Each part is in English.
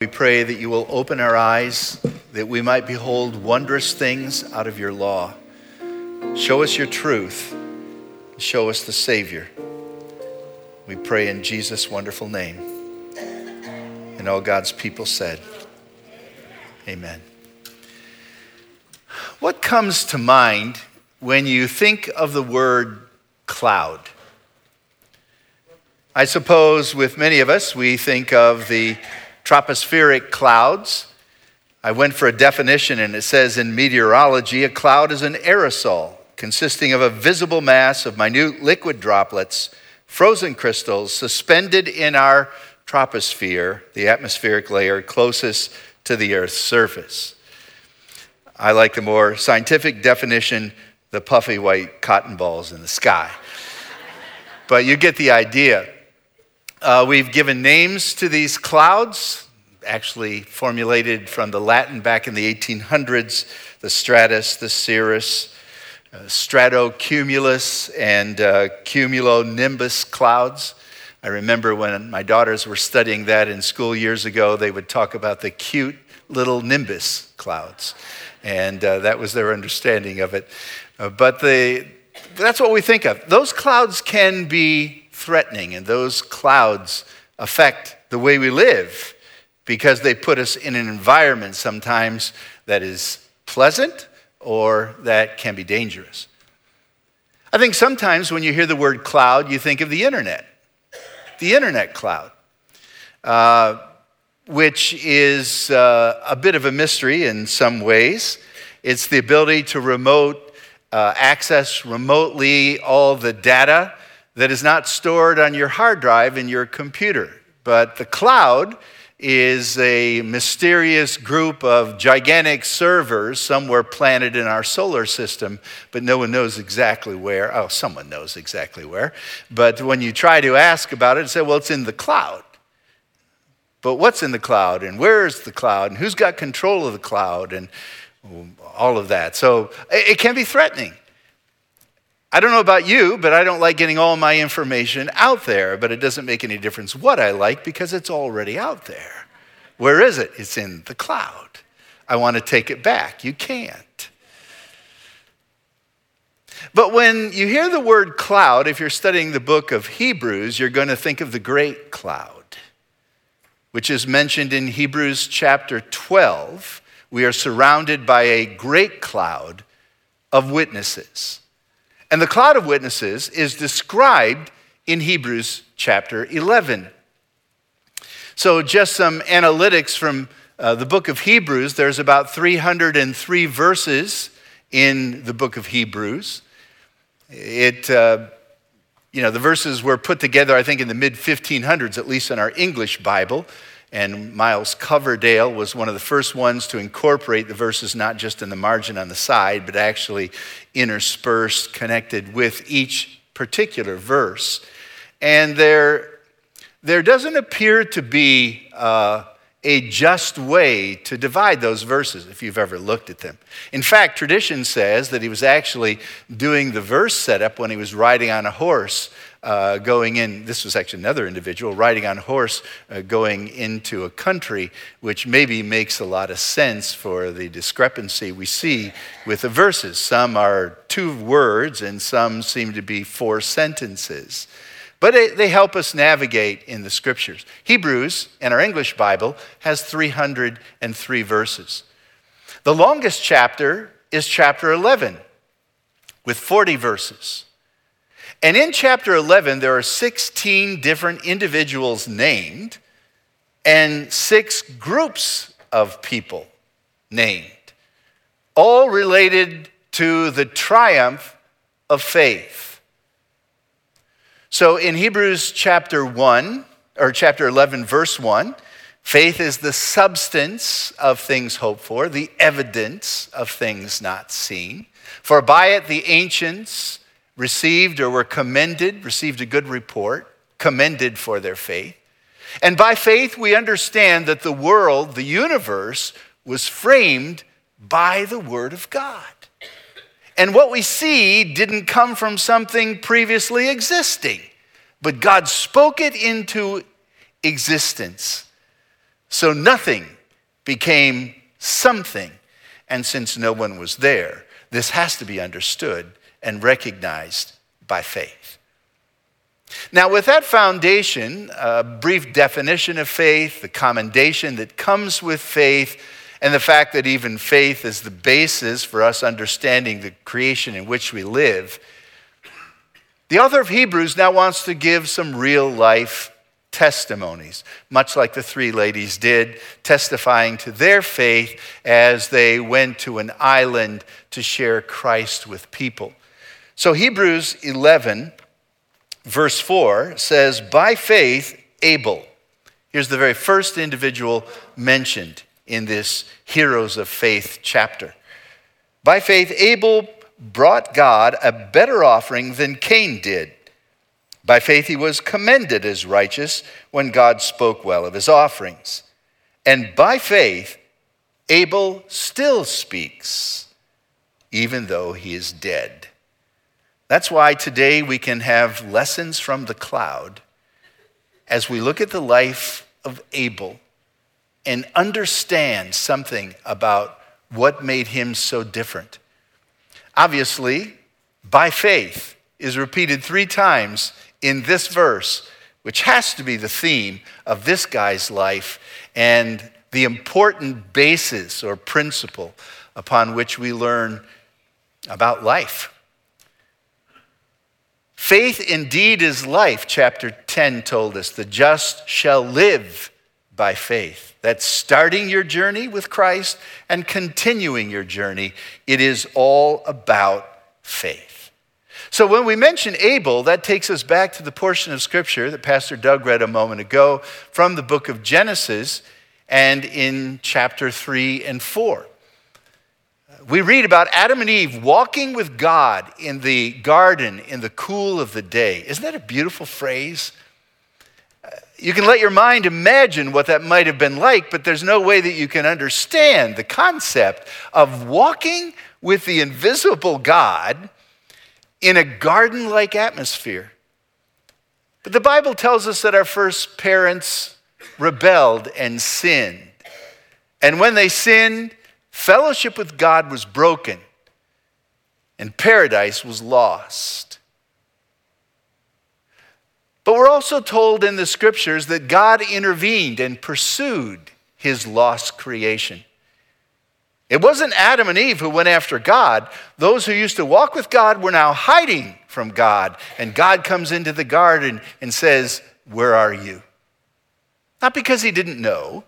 We pray that you will open our eyes, that we might behold wondrous things out of your law. Show us your truth. Show us the Savior. We pray in Jesus' wonderful name. And all God's people said, Amen. What comes to mind when you think of the word cloud? I suppose with many of us, we think of the tropospheric clouds. I went for a definition, and it says in meteorology a cloud is an aerosol consisting of a visible mass of minute liquid droplets, frozen crystals, suspended in our troposphere, the atmospheric layer closest to the Earth's surface. I like the more scientific definition the puffy white cotton balls in the sky. but you get the idea. Uh, we've given names to these clouds, actually formulated from the Latin back in the 1800s the stratus, the cirrus, uh, stratocumulus, and uh, cumulonimbus clouds. I remember when my daughters were studying that in school years ago, they would talk about the cute little nimbus clouds. And uh, that was their understanding of it. Uh, but the, that's what we think of. Those clouds can be threatening, and those clouds affect the way we live because they put us in an environment sometimes that is pleasant or that can be dangerous. I think sometimes when you hear the word cloud, you think of the internet, the internet cloud, uh, which is uh, a bit of a mystery in some ways. It's the ability to remote uh, access remotely all the data that is not stored on your hard drive in your computer. But the cloud is a mysterious group of gigantic servers somewhere planted in our solar system, but no one knows exactly where. Oh, someone knows exactly where. But when you try to ask about it, say, well, it's in the cloud. But what's in the cloud, and where is the cloud, and who's got control of the cloud, and all of that. So it can be threatening. I don't know about you, but I don't like getting all my information out there, but it doesn't make any difference what I like because it's already out there. Where is it? It's in the cloud. I want to take it back. You can't. But when you hear the word cloud, if you're studying the book of Hebrews, you're going to think of the great cloud, which is mentioned in Hebrews chapter 12. We are surrounded by a great cloud of witnesses. And the cloud of witnesses is described in Hebrews chapter 11. So, just some analytics from uh, the book of Hebrews. There's about 303 verses in the book of Hebrews. It, uh, you know, the verses were put together, I think, in the mid 1500s, at least in our English Bible. And Miles Coverdale was one of the first ones to incorporate the verses not just in the margin on the side, but actually interspersed, connected with each particular verse. And there, there doesn't appear to be uh, a just way to divide those verses if you've ever looked at them. In fact, tradition says that he was actually doing the verse setup when he was riding on a horse uh, going in. This was actually another individual riding on horse uh, going into a country, which maybe makes a lot of sense for the discrepancy we see with the verses. Some are two words, and some seem to be four sentences. But it, they help us navigate in the scriptures. Hebrews, in our English Bible, has 303 verses. The longest chapter is chapter 11 with 40 verses. And in chapter 11, there are 16 different individuals named and six groups of people named, all related to the triumph of faith. So in Hebrews chapter 1, or chapter 11, verse 1, faith is the substance of things hoped for, the evidence of things not seen. For by it the ancients, received or were commended, received a good report, commended for their faith. And by faith, we understand that the world, the universe, was framed by the Word of God. And what we see didn't come from something previously existing, but God spoke it into existence So nothing became something. And since no one was there, this has to be understood and recognized by faith. Now, with that foundation, a brief definition of faith, the commendation that comes with faith, and the fact that even faith is the basis for us understanding the creation in which we live, the author of Hebrews now wants to give some real life testimonies, much like the three ladies did, testifying to their faith as they went to an island to share Christ with people. So, Hebrews 11, verse 4 says, By faith, Abel. Here's the very first individual mentioned in this Heroes of Faith chapter. By faith, Abel brought God a better offering than Cain did. By faith, he was commended as righteous when God spoke well of his offerings. And by faith, Abel still speaks, even though he is dead. That's why today we can have lessons from the cloud as we look at the life of Abel and understand something about what made him so different. Obviously, by faith is repeated three times in this verse, which has to be the theme of this guy's life and the important basis or principle upon which we learn about life. Faith indeed is life, chapter 10 told us. The just shall live by faith. That's starting your journey with Christ and continuing your journey. It is all about faith. So when we mention Abel, that takes us back to the portion of Scripture that Pastor Doug read a moment ago from the book of Genesis and in chapter 3 and 4. We read about Adam and Eve walking with God in the garden in the cool of the day. Isn't that a beautiful phrase? Uh, you can let your mind imagine what that might have been like, but there's no way that you can understand the concept of walking with the invisible God in a garden like atmosphere. But the Bible tells us that our first parents rebelled and sinned. And when they sinned, fellowship with God was broken and paradise was lost. But we're also told in the scriptures that God intervened and pursued his lost creation. It wasn't Adam and Eve who went after God. Those who used to walk with God were now hiding from God. And God comes into the garden and says, Where are you? Not because he didn't know,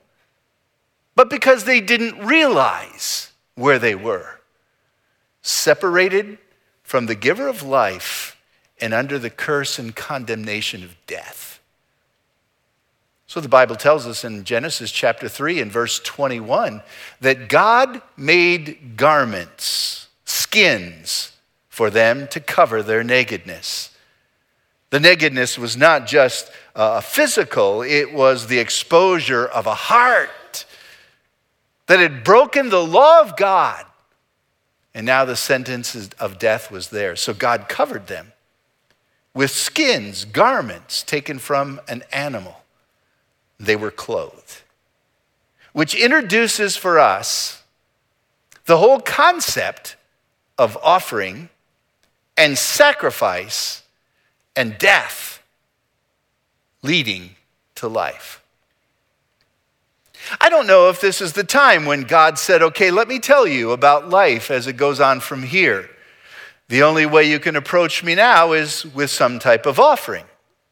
but because they didn't realize where they were. Separated from the giver of life and under the curse and condemnation of death. So the Bible tells us in Genesis chapter 3 and verse 21 that God made garments, skins, for them to cover their nakedness. The nakedness was not just uh, physical, it was the exposure of a heart that had broken the law of God. And now the sentence of death was there. So God covered them with skins, garments taken from an animal. They were clothed, which introduces for us the whole concept of offering and sacrifice and death leading to life. I don't know if this is the time when God said, okay, let me tell you about life as it goes on from here. The only way you can approach me now is with some type of offering.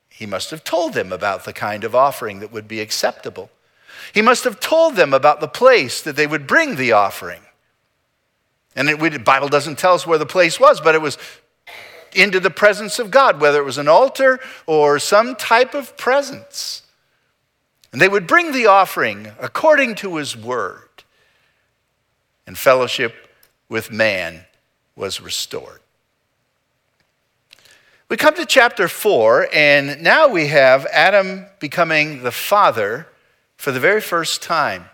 He must have told them about the kind of offering that would be acceptable. He must have told them about the place that they would bring the offering. And it, the Bible doesn't tell us where the place was, but it was into the presence of God, whether it was an altar or some type of presence. And they would bring the offering according to his word. And fellowship with man was restored. We come to chapter 4, and now we have Adam becoming the father for the very first time.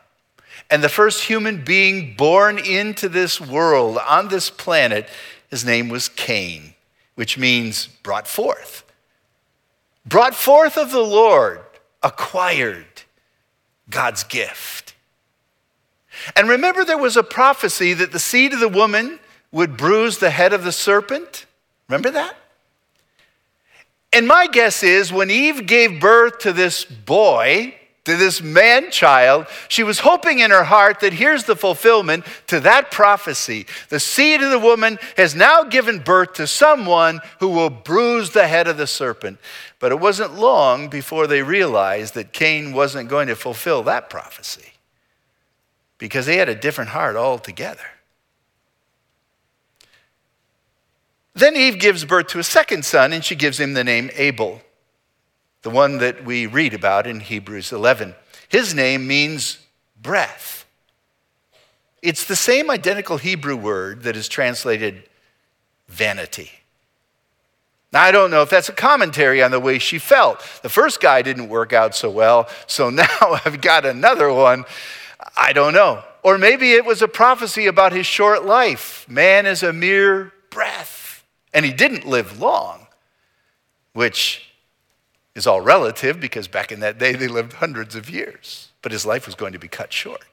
And the first human being born into this world, on this planet, his name was Cain, which means brought forth. Brought forth of the Lord, acquired. God's gift. And remember, there was a prophecy that the seed of the woman would bruise the head of the serpent. Remember that? And my guess is when Eve gave birth to this boy, to this man child, she was hoping in her heart that here's the fulfillment to that prophecy. The seed of the woman has now given birth to someone who will bruise the head of the serpent. But it wasn't long before they realized that Cain wasn't going to fulfill that prophecy because they had a different heart altogether. Then Eve gives birth to a second son, and she gives him the name Abel the one that we read about in Hebrews 11. His name means breath. It's the same identical Hebrew word that is translated vanity. Now, I don't know if that's a commentary on the way she felt. The first guy didn't work out so well, so now I've got another one. I don't know. Or maybe it was a prophecy about his short life. Man is a mere breath. And he didn't live long, which is all relative because back in that day they lived hundreds of years, but his life was going to be cut short.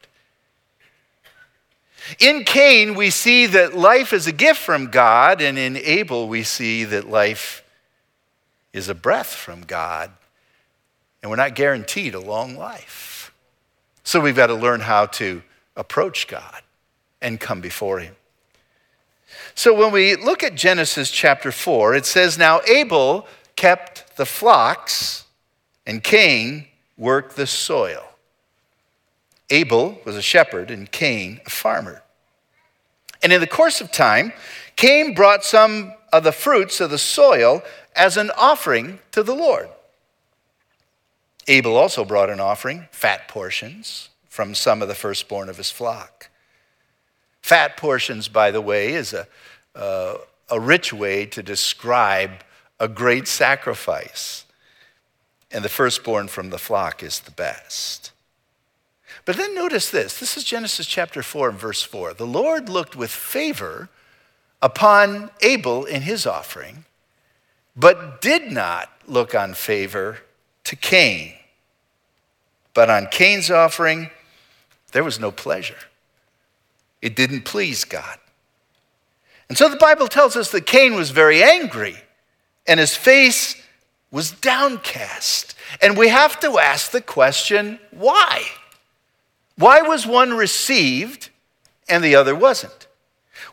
In Cain, we see that life is a gift from God, and in Abel, we see that life is a breath from God, and we're not guaranteed a long life. So we've got to learn how to approach God and come before Him. So when we look at Genesis chapter 4, it says, Now Abel kept the flocks, and Cain worked the soil. Abel was a shepherd, and Cain a farmer. And in the course of time, Cain brought some of the fruits of the soil as an offering to the Lord. Abel also brought an offering, fat portions, from some of the firstborn of his flock. Fat portions, by the way, is a, uh, a rich way to describe a great sacrifice. And the firstborn from the flock is the best. But then notice this this is Genesis chapter 4 and verse 4. The Lord looked with favor upon Abel in his offering, but did not look on favor to Cain. But on Cain's offering, there was no pleasure. It didn't please God. And so the Bible tells us that Cain was very angry and his face was downcast. And we have to ask the question why? Why was one received and the other wasn't?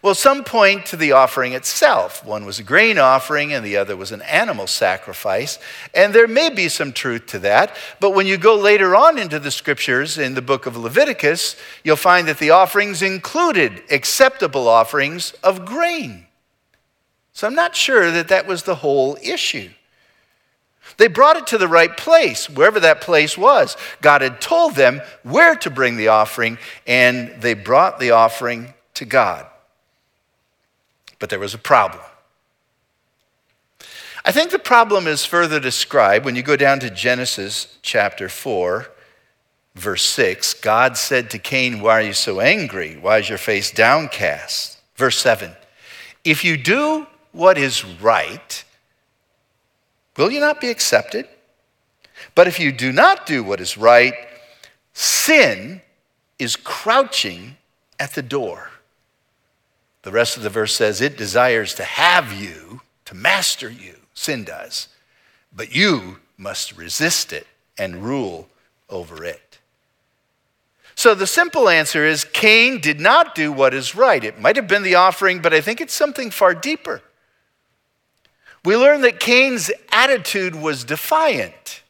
Well, some point to the offering itself. One was a grain offering and the other was an animal sacrifice. And there may be some truth to that. But when you go later on into the scriptures in the book of Leviticus, you'll find that the offerings included acceptable offerings of grain. So I'm not sure that that was the whole issue. They brought it to the right place, wherever that place was. God had told them where to bring the offering, and they brought the offering to God. But there was a problem. I think the problem is further described when you go down to Genesis chapter 4, verse 6. God said to Cain, Why are you so angry? Why is your face downcast? Verse 7 If you do what is right, will you not be accepted? But if you do not do what is right, sin is crouching at the door. The rest of the verse says it desires to have you, to master you. Sin does. But you must resist it and rule over it. So the simple answer is Cain did not do what is right. It might have been the offering, but I think it's something far deeper. We learn that Cain's attitude was defiant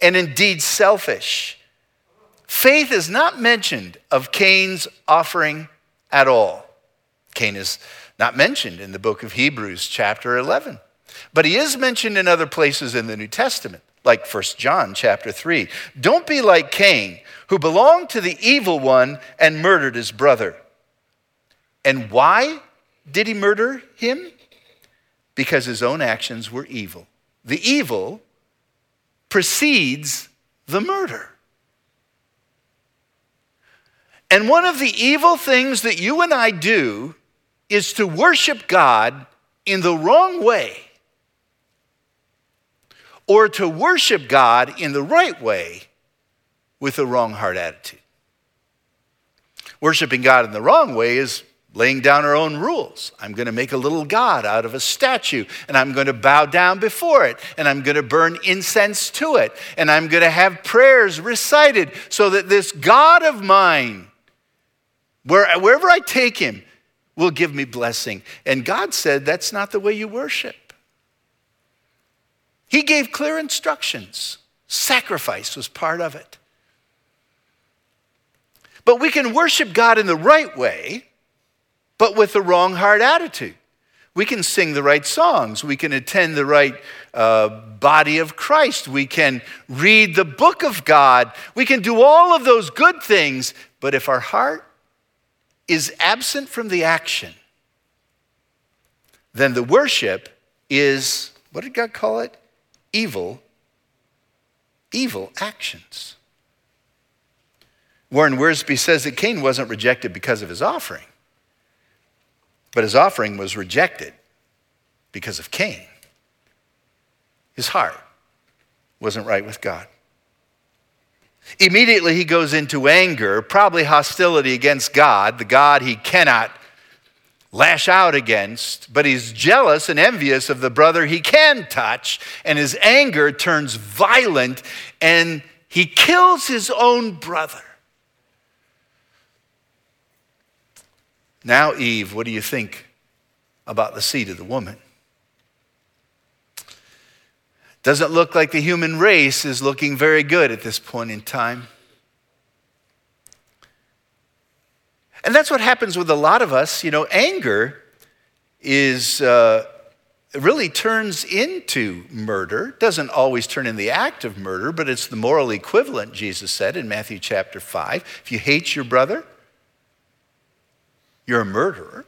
and indeed selfish. Faith is not mentioned of Cain's offering at all. Cain is not mentioned in the book of Hebrews, chapter 11. But he is mentioned in other places in the New Testament, like 1 John chapter 3. Don't be like Cain, who belonged to the evil one and murdered his brother. And why did he murder him? Because his own actions were evil. The evil precedes the murder. And one of the evil things that you and I do is to worship God in the wrong way or to worship God in the right way with a wrong heart attitude. Worshiping God in the wrong way is laying down our own rules. I'm going to make a little God out of a statue, and I'm going to bow down before it, and I'm going to burn incense to it, and I'm going to have prayers recited so that this God of mine, wherever I take him, will give me blessing. And God said, That's not the way you worship. He gave clear instructions, sacrifice was part of it. But we can worship God in the right way but with the wrong heart attitude. We can sing the right songs. We can attend the right uh, body of Christ. We can read the book of God. We can do all of those good things. But if our heart is absent from the action, then the worship is, what did God call it? Evil, evil actions. Warren Wiersbe says that Cain wasn't rejected because of his offering. But his offering was rejected because of Cain. His heart wasn't right with God. Immediately he goes into anger, probably hostility against God, the God he cannot lash out against, but he's jealous and envious of the brother he can touch, and his anger turns violent and he kills his own brother. Now, Eve, what do you think about the seed of the woman? Doesn't look like the human race is looking very good at this point in time. And that's what happens with a lot of us. You know, anger is uh, really turns into murder. Doesn't always turn in the act of murder, but it's the moral equivalent, Jesus said in Matthew chapter 5. If you hate your brother, you're a murderer.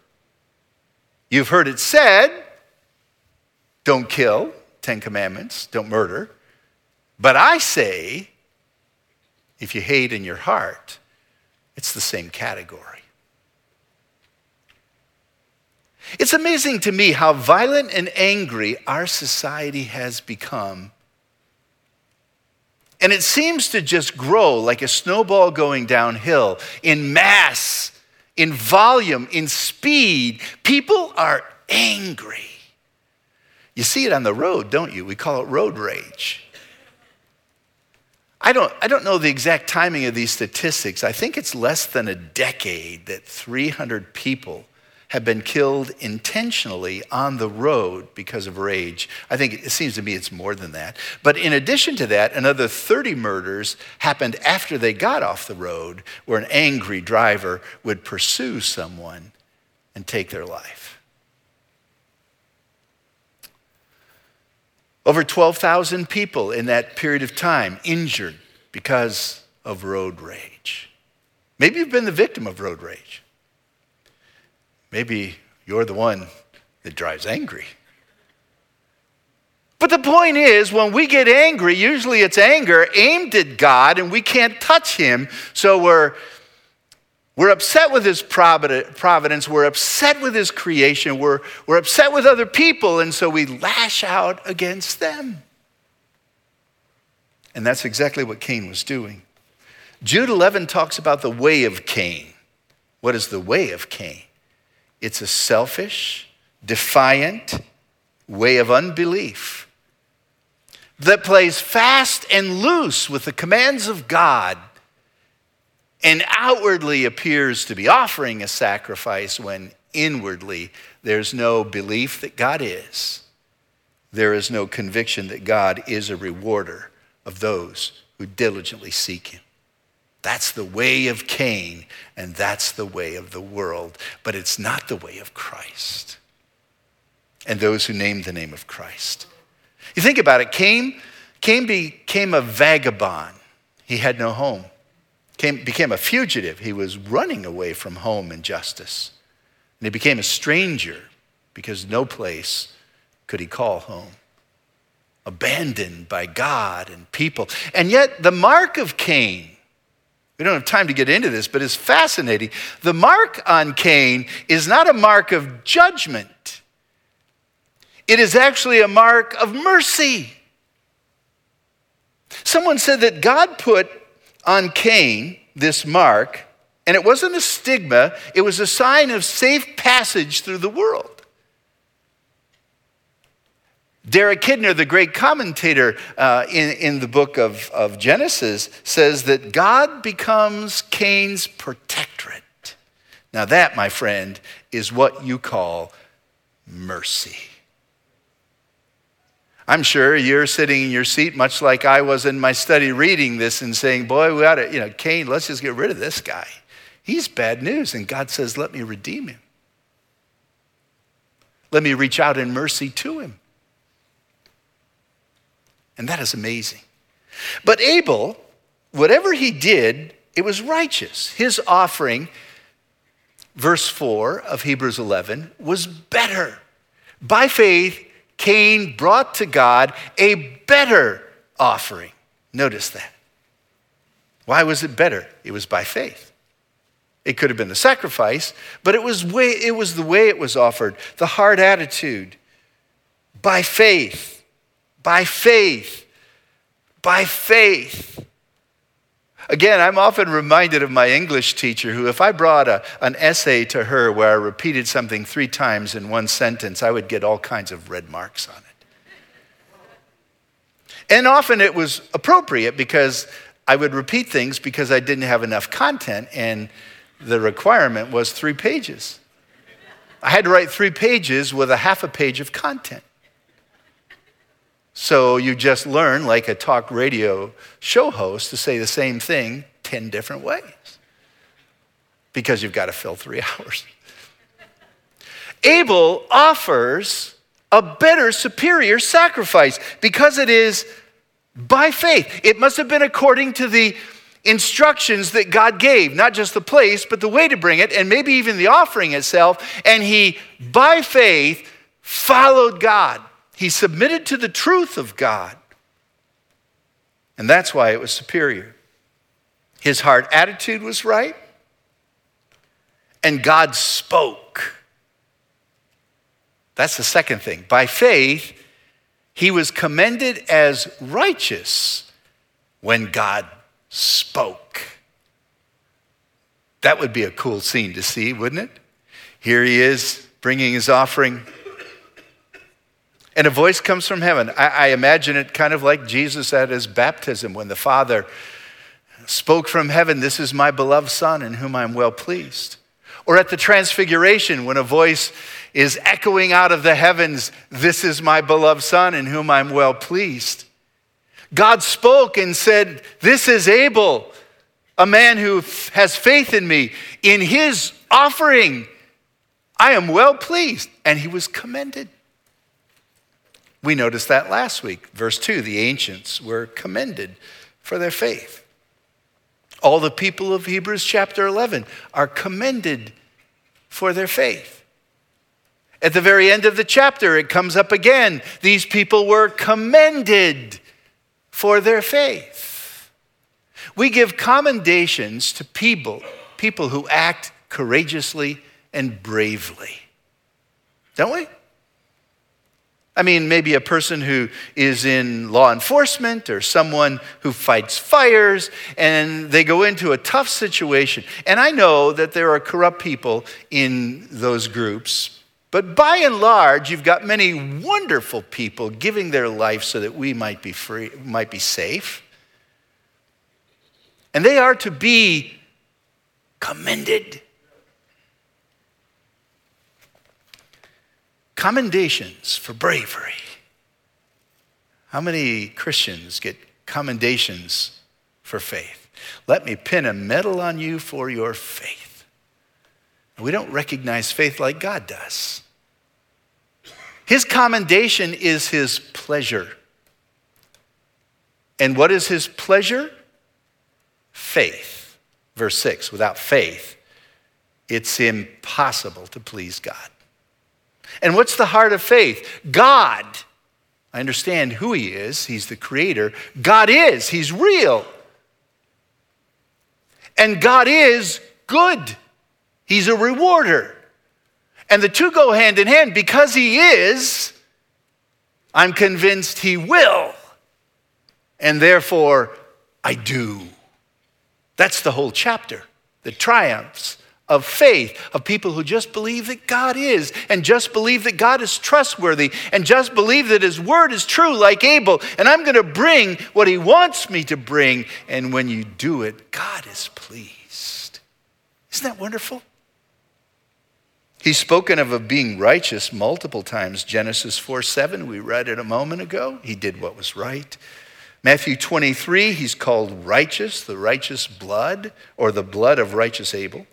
You've heard it said, don't kill, Ten Commandments, don't murder. But I say, if you hate in your heart, it's the same category. It's amazing to me how violent and angry our society has become. And it seems to just grow like a snowball going downhill in mass in volume, in speed. People are angry. You see it on the road, don't you? We call it road rage. I don't, I don't know the exact timing of these statistics. I think it's less than a decade that 300 people have been killed intentionally on the road because of rage. I think it seems to me it's more than that. But in addition to that, another 30 murders happened after they got off the road, where an angry driver would pursue someone and take their life. Over 12,000 people in that period of time injured because of road rage. Maybe you've been the victim of road rage. Maybe you're the one that drives angry. But the point is, when we get angry, usually it's anger aimed at God and we can't touch Him. So we're, we're upset with His providence, we're upset with His creation, we're, we're upset with other people, and so we lash out against them. And that's exactly what Cain was doing. Jude 11 talks about the way of Cain. What is the way of Cain? It's a selfish, defiant way of unbelief that plays fast and loose with the commands of God and outwardly appears to be offering a sacrifice when inwardly there's no belief that God is. There is no conviction that God is a rewarder of those who diligently seek Him. That's the way of Cain, and that's the way of the world. But it's not the way of Christ and those who name the name of Christ. You think about it, Cain, Cain became a vagabond. He had no home. Cain became a fugitive. He was running away from home and justice. And he became a stranger because no place could he call home. Abandoned by God and people. And yet, the mark of Cain we don't have time to get into this, but it's fascinating. The mark on Cain is not a mark of judgment, it is actually a mark of mercy. Someone said that God put on Cain this mark, and it wasn't a stigma, it was a sign of safe passage through the world. Derek Kidner, the great commentator uh, in, in the book of, of Genesis, says that God becomes Cain's protectorate. Now, that, my friend, is what you call mercy. I'm sure you're sitting in your seat, much like I was in my study reading this and saying, Boy, we ought to, you know, Cain, let's just get rid of this guy. He's bad news. And God says, Let me redeem him. Let me reach out in mercy to him. And that is amazing. But Abel, whatever he did, it was righteous. His offering, verse 4 of Hebrews 11, was better. By faith, Cain brought to God a better offering. Notice that. Why was it better? It was by faith. It could have been the sacrifice, but it was, way, it was the way it was offered, the hard attitude. By faith, by faith, by faith. Again, I'm often reminded of my English teacher who, if I brought a, an essay to her where I repeated something three times in one sentence, I would get all kinds of red marks on it. And often it was appropriate because I would repeat things because I didn't have enough content, and the requirement was three pages. I had to write three pages with a half a page of content. So you just learn, like a talk radio show host, to say the same thing 10 different ways because you've got to fill three hours. Abel offers a better, superior sacrifice because it is by faith. It must have been according to the instructions that God gave, not just the place, but the way to bring it, and maybe even the offering itself. And he, by faith, followed God. He submitted to the truth of God. And that's why it was superior. His heart attitude was right, and God spoke. That's the second thing. By faith, he was commended as righteous when God spoke. That would be a cool scene to see, wouldn't it? Here he is bringing his offering and a voice comes from heaven. I, I, imagine it kind of like Jesus at his baptism when the Father spoke from heaven, This is my beloved Son in whom I am well pleased. Or at the transfiguration when a voice is echoing out of the heavens, This is my beloved Son in whom I'm well pleased. God spoke and said, This is Abel, a man who has faith in me. In his offering, I am well pleased. And he was commended. We noticed that last week. Verse 2 the ancients were commended for their faith. All the people of Hebrews chapter 11 are commended for their faith. At the very end of the chapter, it comes up again. These people were commended for their faith. We give commendations to people, people who act courageously and bravely. Don't we? I mean, maybe a person who is in law enforcement or someone who fights fires and they go into a tough situation. And I know that there are corrupt people in those groups, but by and large, you've got many wonderful people giving their life so that we might be free, might be safe. And they are to be commended. Commendations for bravery. How many Christians get commendations for faith? Let me pin a medal on you for your faith. We don't recognize faith like God does. His commendation is his pleasure. And what is his pleasure? Faith. Verse 6 without faith, it's impossible to please God. And what's the heart of faith? God. I understand who He is, He's the creator. God is, He's real. And God is good, He's a rewarder. And the two go hand in hand because He is, I'm convinced He will. And therefore, I do. That's the whole chapter, the triumphs of faith, of people who just believe that God is, and just believe that God is trustworthy, and just believe that His word is true, like Abel, and I'm going to bring what He wants me to bring. And when you do it, God is pleased. Isn't that wonderful? He's spoken of, of being righteous multiple times. Genesis 4 7, we read it a moment ago. He did what was right. Matthew 23, he's called righteous, the righteous blood, or the blood of righteous Abel.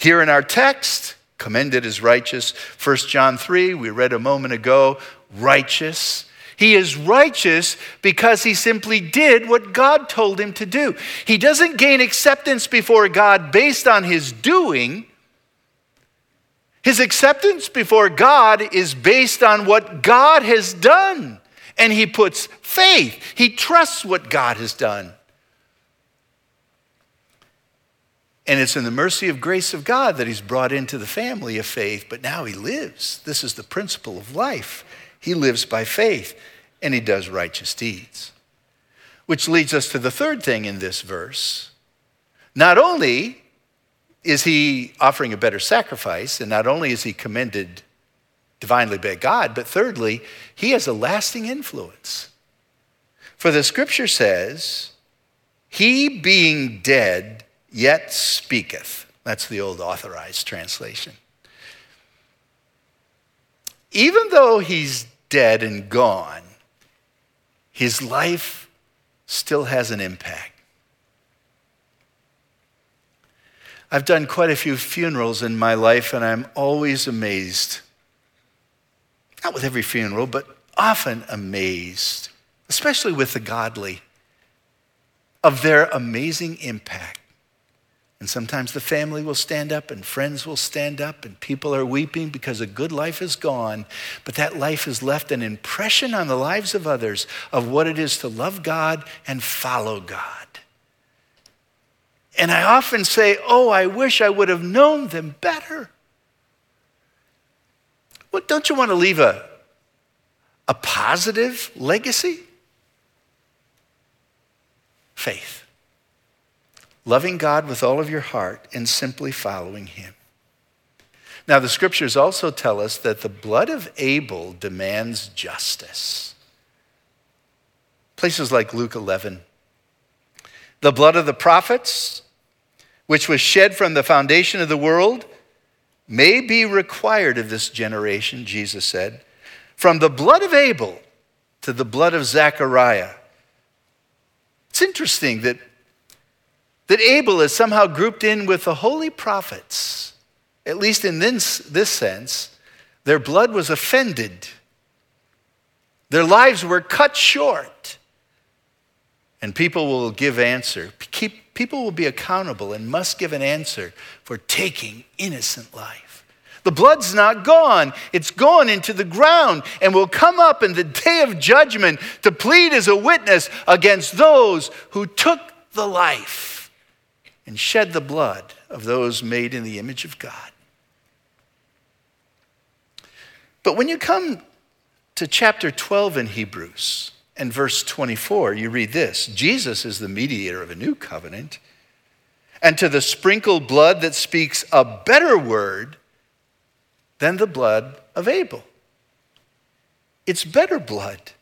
Here in our text, commended as righteous. 1 John 3, we read a moment ago, righteous. He is righteous because he simply did what God told him to do. He doesn't gain acceptance before God based on his doing. His acceptance before God is based on what God has done. And he puts faith, he trusts what God has done. And it's in the mercy of grace of God that he's brought into the family of faith, but now he lives. This is the principle of life. He lives by faith and he does righteous deeds. Which leads us to the third thing in this verse. Not only is he offering a better sacrifice, and not only is he commended divinely by God, but thirdly, he has a lasting influence. For the scripture says, He being dead yet speaketh. That's the old authorized translation. Even though he's dead and gone, his life still has an impact. I've done quite a few funerals in my life, and I'm always amazed. Not with every funeral, but often amazed, especially with the godly, of their amazing impact. And sometimes the family will stand up and friends will stand up and people are weeping because a good life is gone. But that life has left an impression on the lives of others of what it is to love God and follow God. And I often say, Oh, I wish I would have known them better. Well, don't you want to leave a, a positive legacy? Faith loving God with all of your heart and simply following Him. Now, the scriptures also tell us that the blood of Abel demands justice. Places like Luke 11. The blood of the prophets, which was shed from the foundation of the world, may be required of this generation, Jesus said. From the blood of Abel to the blood of Zechariah. It's interesting that that Abel is somehow grouped in with the holy prophets, at least in this, this sense. Their blood was offended, their lives were cut short. And people will give answer. Keep, people will be accountable and must give an answer for taking innocent life. The blood's not gone. It's gone into the ground and will come up in the day of judgment to plead as a witness against those who took the life and shed the blood of those made in the image of God. But when you come to chapter 12 in Hebrews and verse 24, you read this Jesus is the mediator of a new covenant, and to the sprinkled blood that speaks a better word than the blood of Abel. It's better blood.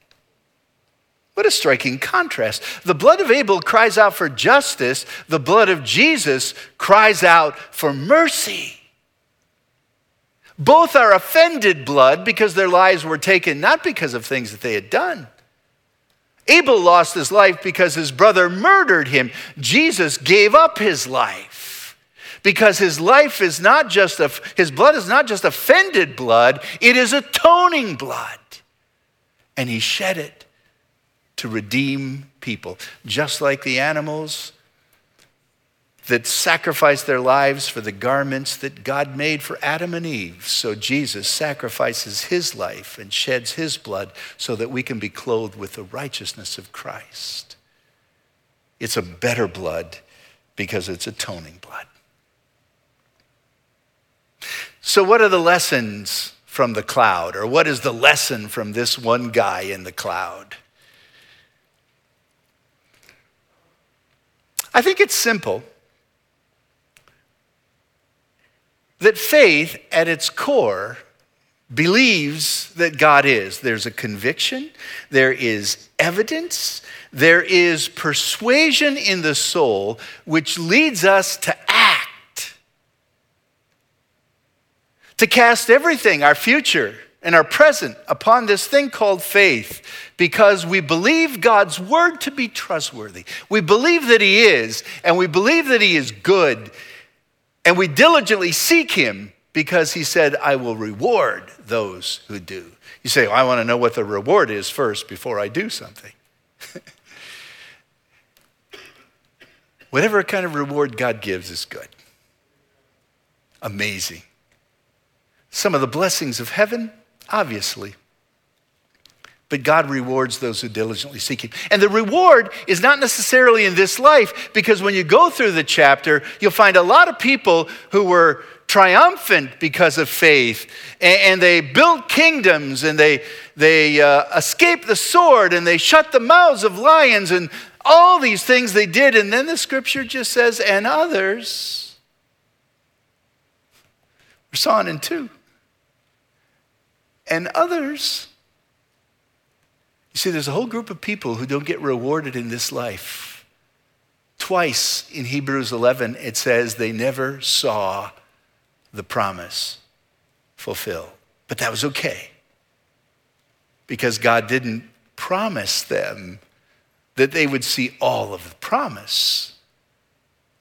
What a striking contrast. The blood of Abel cries out for justice, the blood of Jesus cries out for mercy. Both are offended blood because their lives were taken not because of things that they had done. Abel lost his life because his brother murdered him. Jesus gave up his life because his life is not just a, his blood is not just offended blood, it is atoning blood. And he shed it to redeem people, just like the animals that sacrificed their lives for the garments that God made for Adam and Eve. So Jesus sacrifices his life and sheds his blood so that we can be clothed with the righteousness of Christ. It's a better blood because it's atoning blood. So, what are the lessons from the cloud? Or what is the lesson from this one guy in the cloud? I think it's simple that faith at its core believes that God is. There's a conviction, there is evidence, there is persuasion in the soul which leads us to act, to cast everything, our future and are present, upon this thing called faith because we believe God's word to be trustworthy. We believe that He is, and we believe that He is good, and we diligently seek Him because He said, I will reward those who do. You say, well, I want to know what the reward is first before I do something. Whatever kind of reward God gives is good. Amazing. Some of the blessings of heaven, obviously. But God rewards those who diligently seek Him. And the reward is not necessarily in this life, because when you go through the chapter, you'll find a lot of people who were triumphant because of faith, and, they built kingdoms, and they, they uh, escaped the sword, and they shut the mouths of lions, and all these things they did. And then the scripture just says, and others were sawn in two. And others you see, there's a whole group of people who don't get rewarded in this life. Twice in Hebrews 11, it says they never saw the promise fulfilled. But that was okay because God didn't promise them that they would see all of the promise.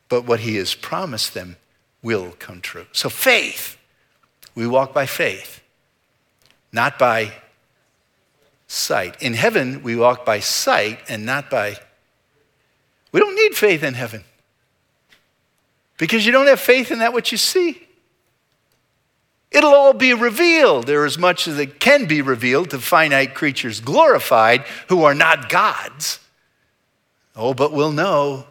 But what He has promised them will come true. So, faith, we walk by faith, not by sight. In heaven, we walk by sight and not by. We don't need faith in heaven because you don't have faith in that which you see. It'll all be revealed, or as much as it can be revealed to finite creatures glorified who are not gods. Oh, but we'll know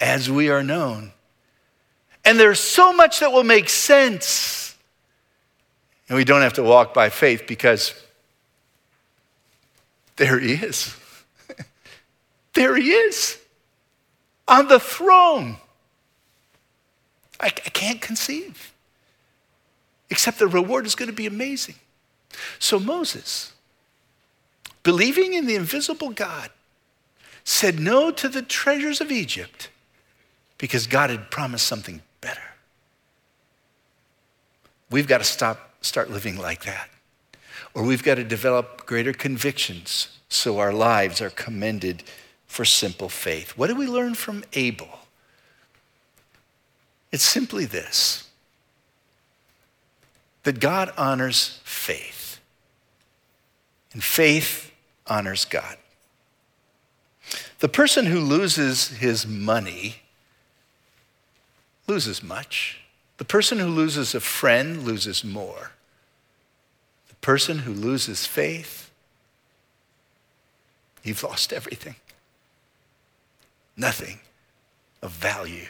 as we are known. And there's so much that will make sense. And we don't have to walk by faith because there he is. there he is on the throne. I, I can't conceive. Except the reward is going to be amazing. So Moses, believing in the invisible God, said no to the treasures of Egypt because God had promised something better. We've got to stop, start living like that or we've got to develop greater convictions so our lives are commended for simple faith. What do we learn from Abel? It's simply this that God honors faith, and faith honors God. The person who loses his money loses much. The person who loses a friend loses more The person who loses faith, you've lost everything. Nothing of value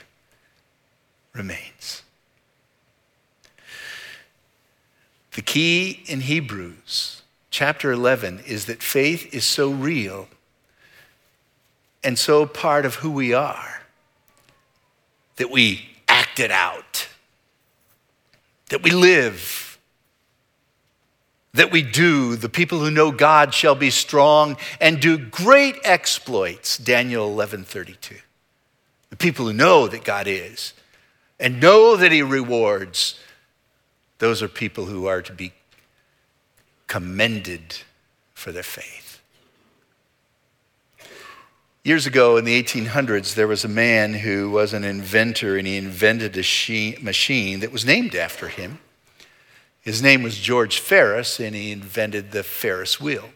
remains. The key in Hebrews chapter 11 is that faith is so real and so part of who we are that we act it out, that we live that we do. The people who know God shall be strong and do great exploits. Daniel 11:32. The people who know that God is and know that he rewards those are people who are to be commended for their faith. Years ago in the 1800s, there was a man who was an inventor and he invented a machine that was named after him. His name was George Ferris, and he invented the Ferris wheel.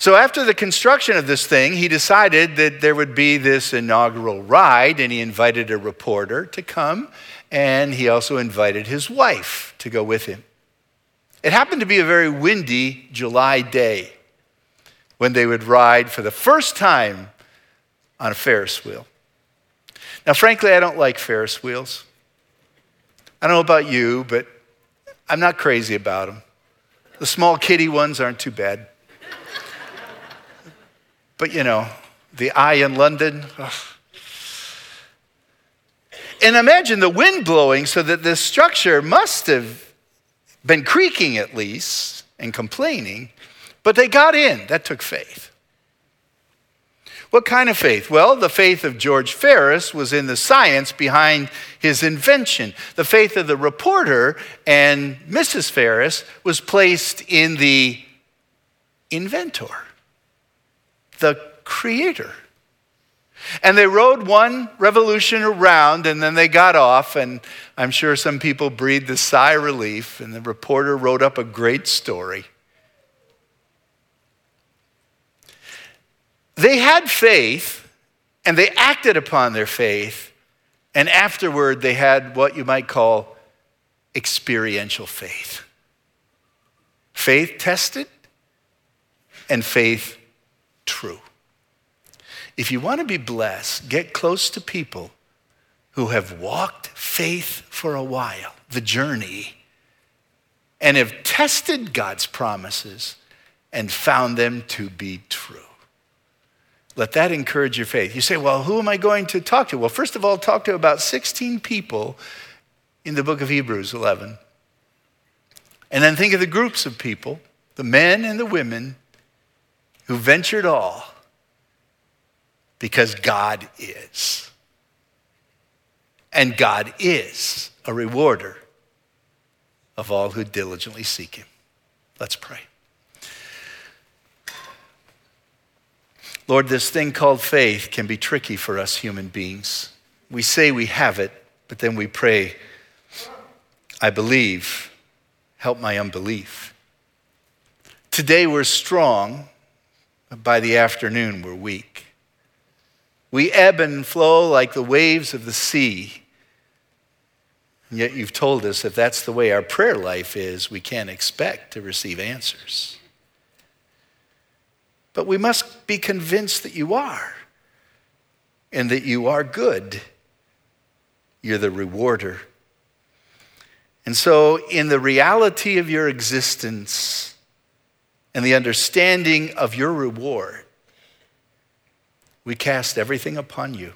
So, after the construction of this thing, he decided that there would be this inaugural ride, and he invited a reporter to come, and he also invited his wife to go with him. It happened to be a very windy July day when they would ride for the first time on a Ferris wheel. Now, frankly, I don't like Ferris wheels. I don't know about you, but I'm not crazy about them. The small kitty ones aren't too bad. but you know, the eye in London, ugh, And imagine the wind blowing so that this structure must have been creaking at least and complaining, but they got in. That took faith. What kind of faith? Well, the faith of George Ferris was in the science behind his invention. The faith of the reporter and Mrs. Ferris was placed in the inventor, the creator. And they rode one revolution around and then they got off. And I'm sure some people breathed a sigh of relief. And the reporter wrote up a great story. They had faith and they acted upon their faith. And afterward, they had what you might call experiential faith faith tested and faith true. If you want to be blessed, get close to people who have walked faith for a while, the journey, and have tested God's promises and found them to be true. Let that encourage your faith. You say, well, who am I going to talk to? Well, first of all, talk to about 16 people in the book of Hebrews 11. And then think of the groups of people, the men and the women who ventured all because God is. And God is a rewarder of all who diligently seek Him. Let's pray. Lord, this thing called faith can be tricky for us human beings. We say we have it, but then we pray, I believe, help my unbelief. Today we're strong, but by the afternoon we're weak. We ebb and flow like the waves of the sea. And yet you've told us if that's the way our prayer life is, we can't expect to receive answers. But we must be convinced that you are and that you are good. You're the rewarder. And so, in the reality of your existence and the understanding of your reward, we cast everything upon you.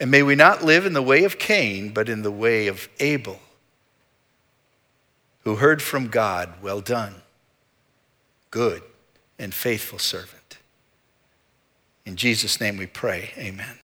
And may we not live in the way of Cain, but in the way of Abel, who heard from God, Well done, good and faithful servant. In Jesus' name we pray, amen.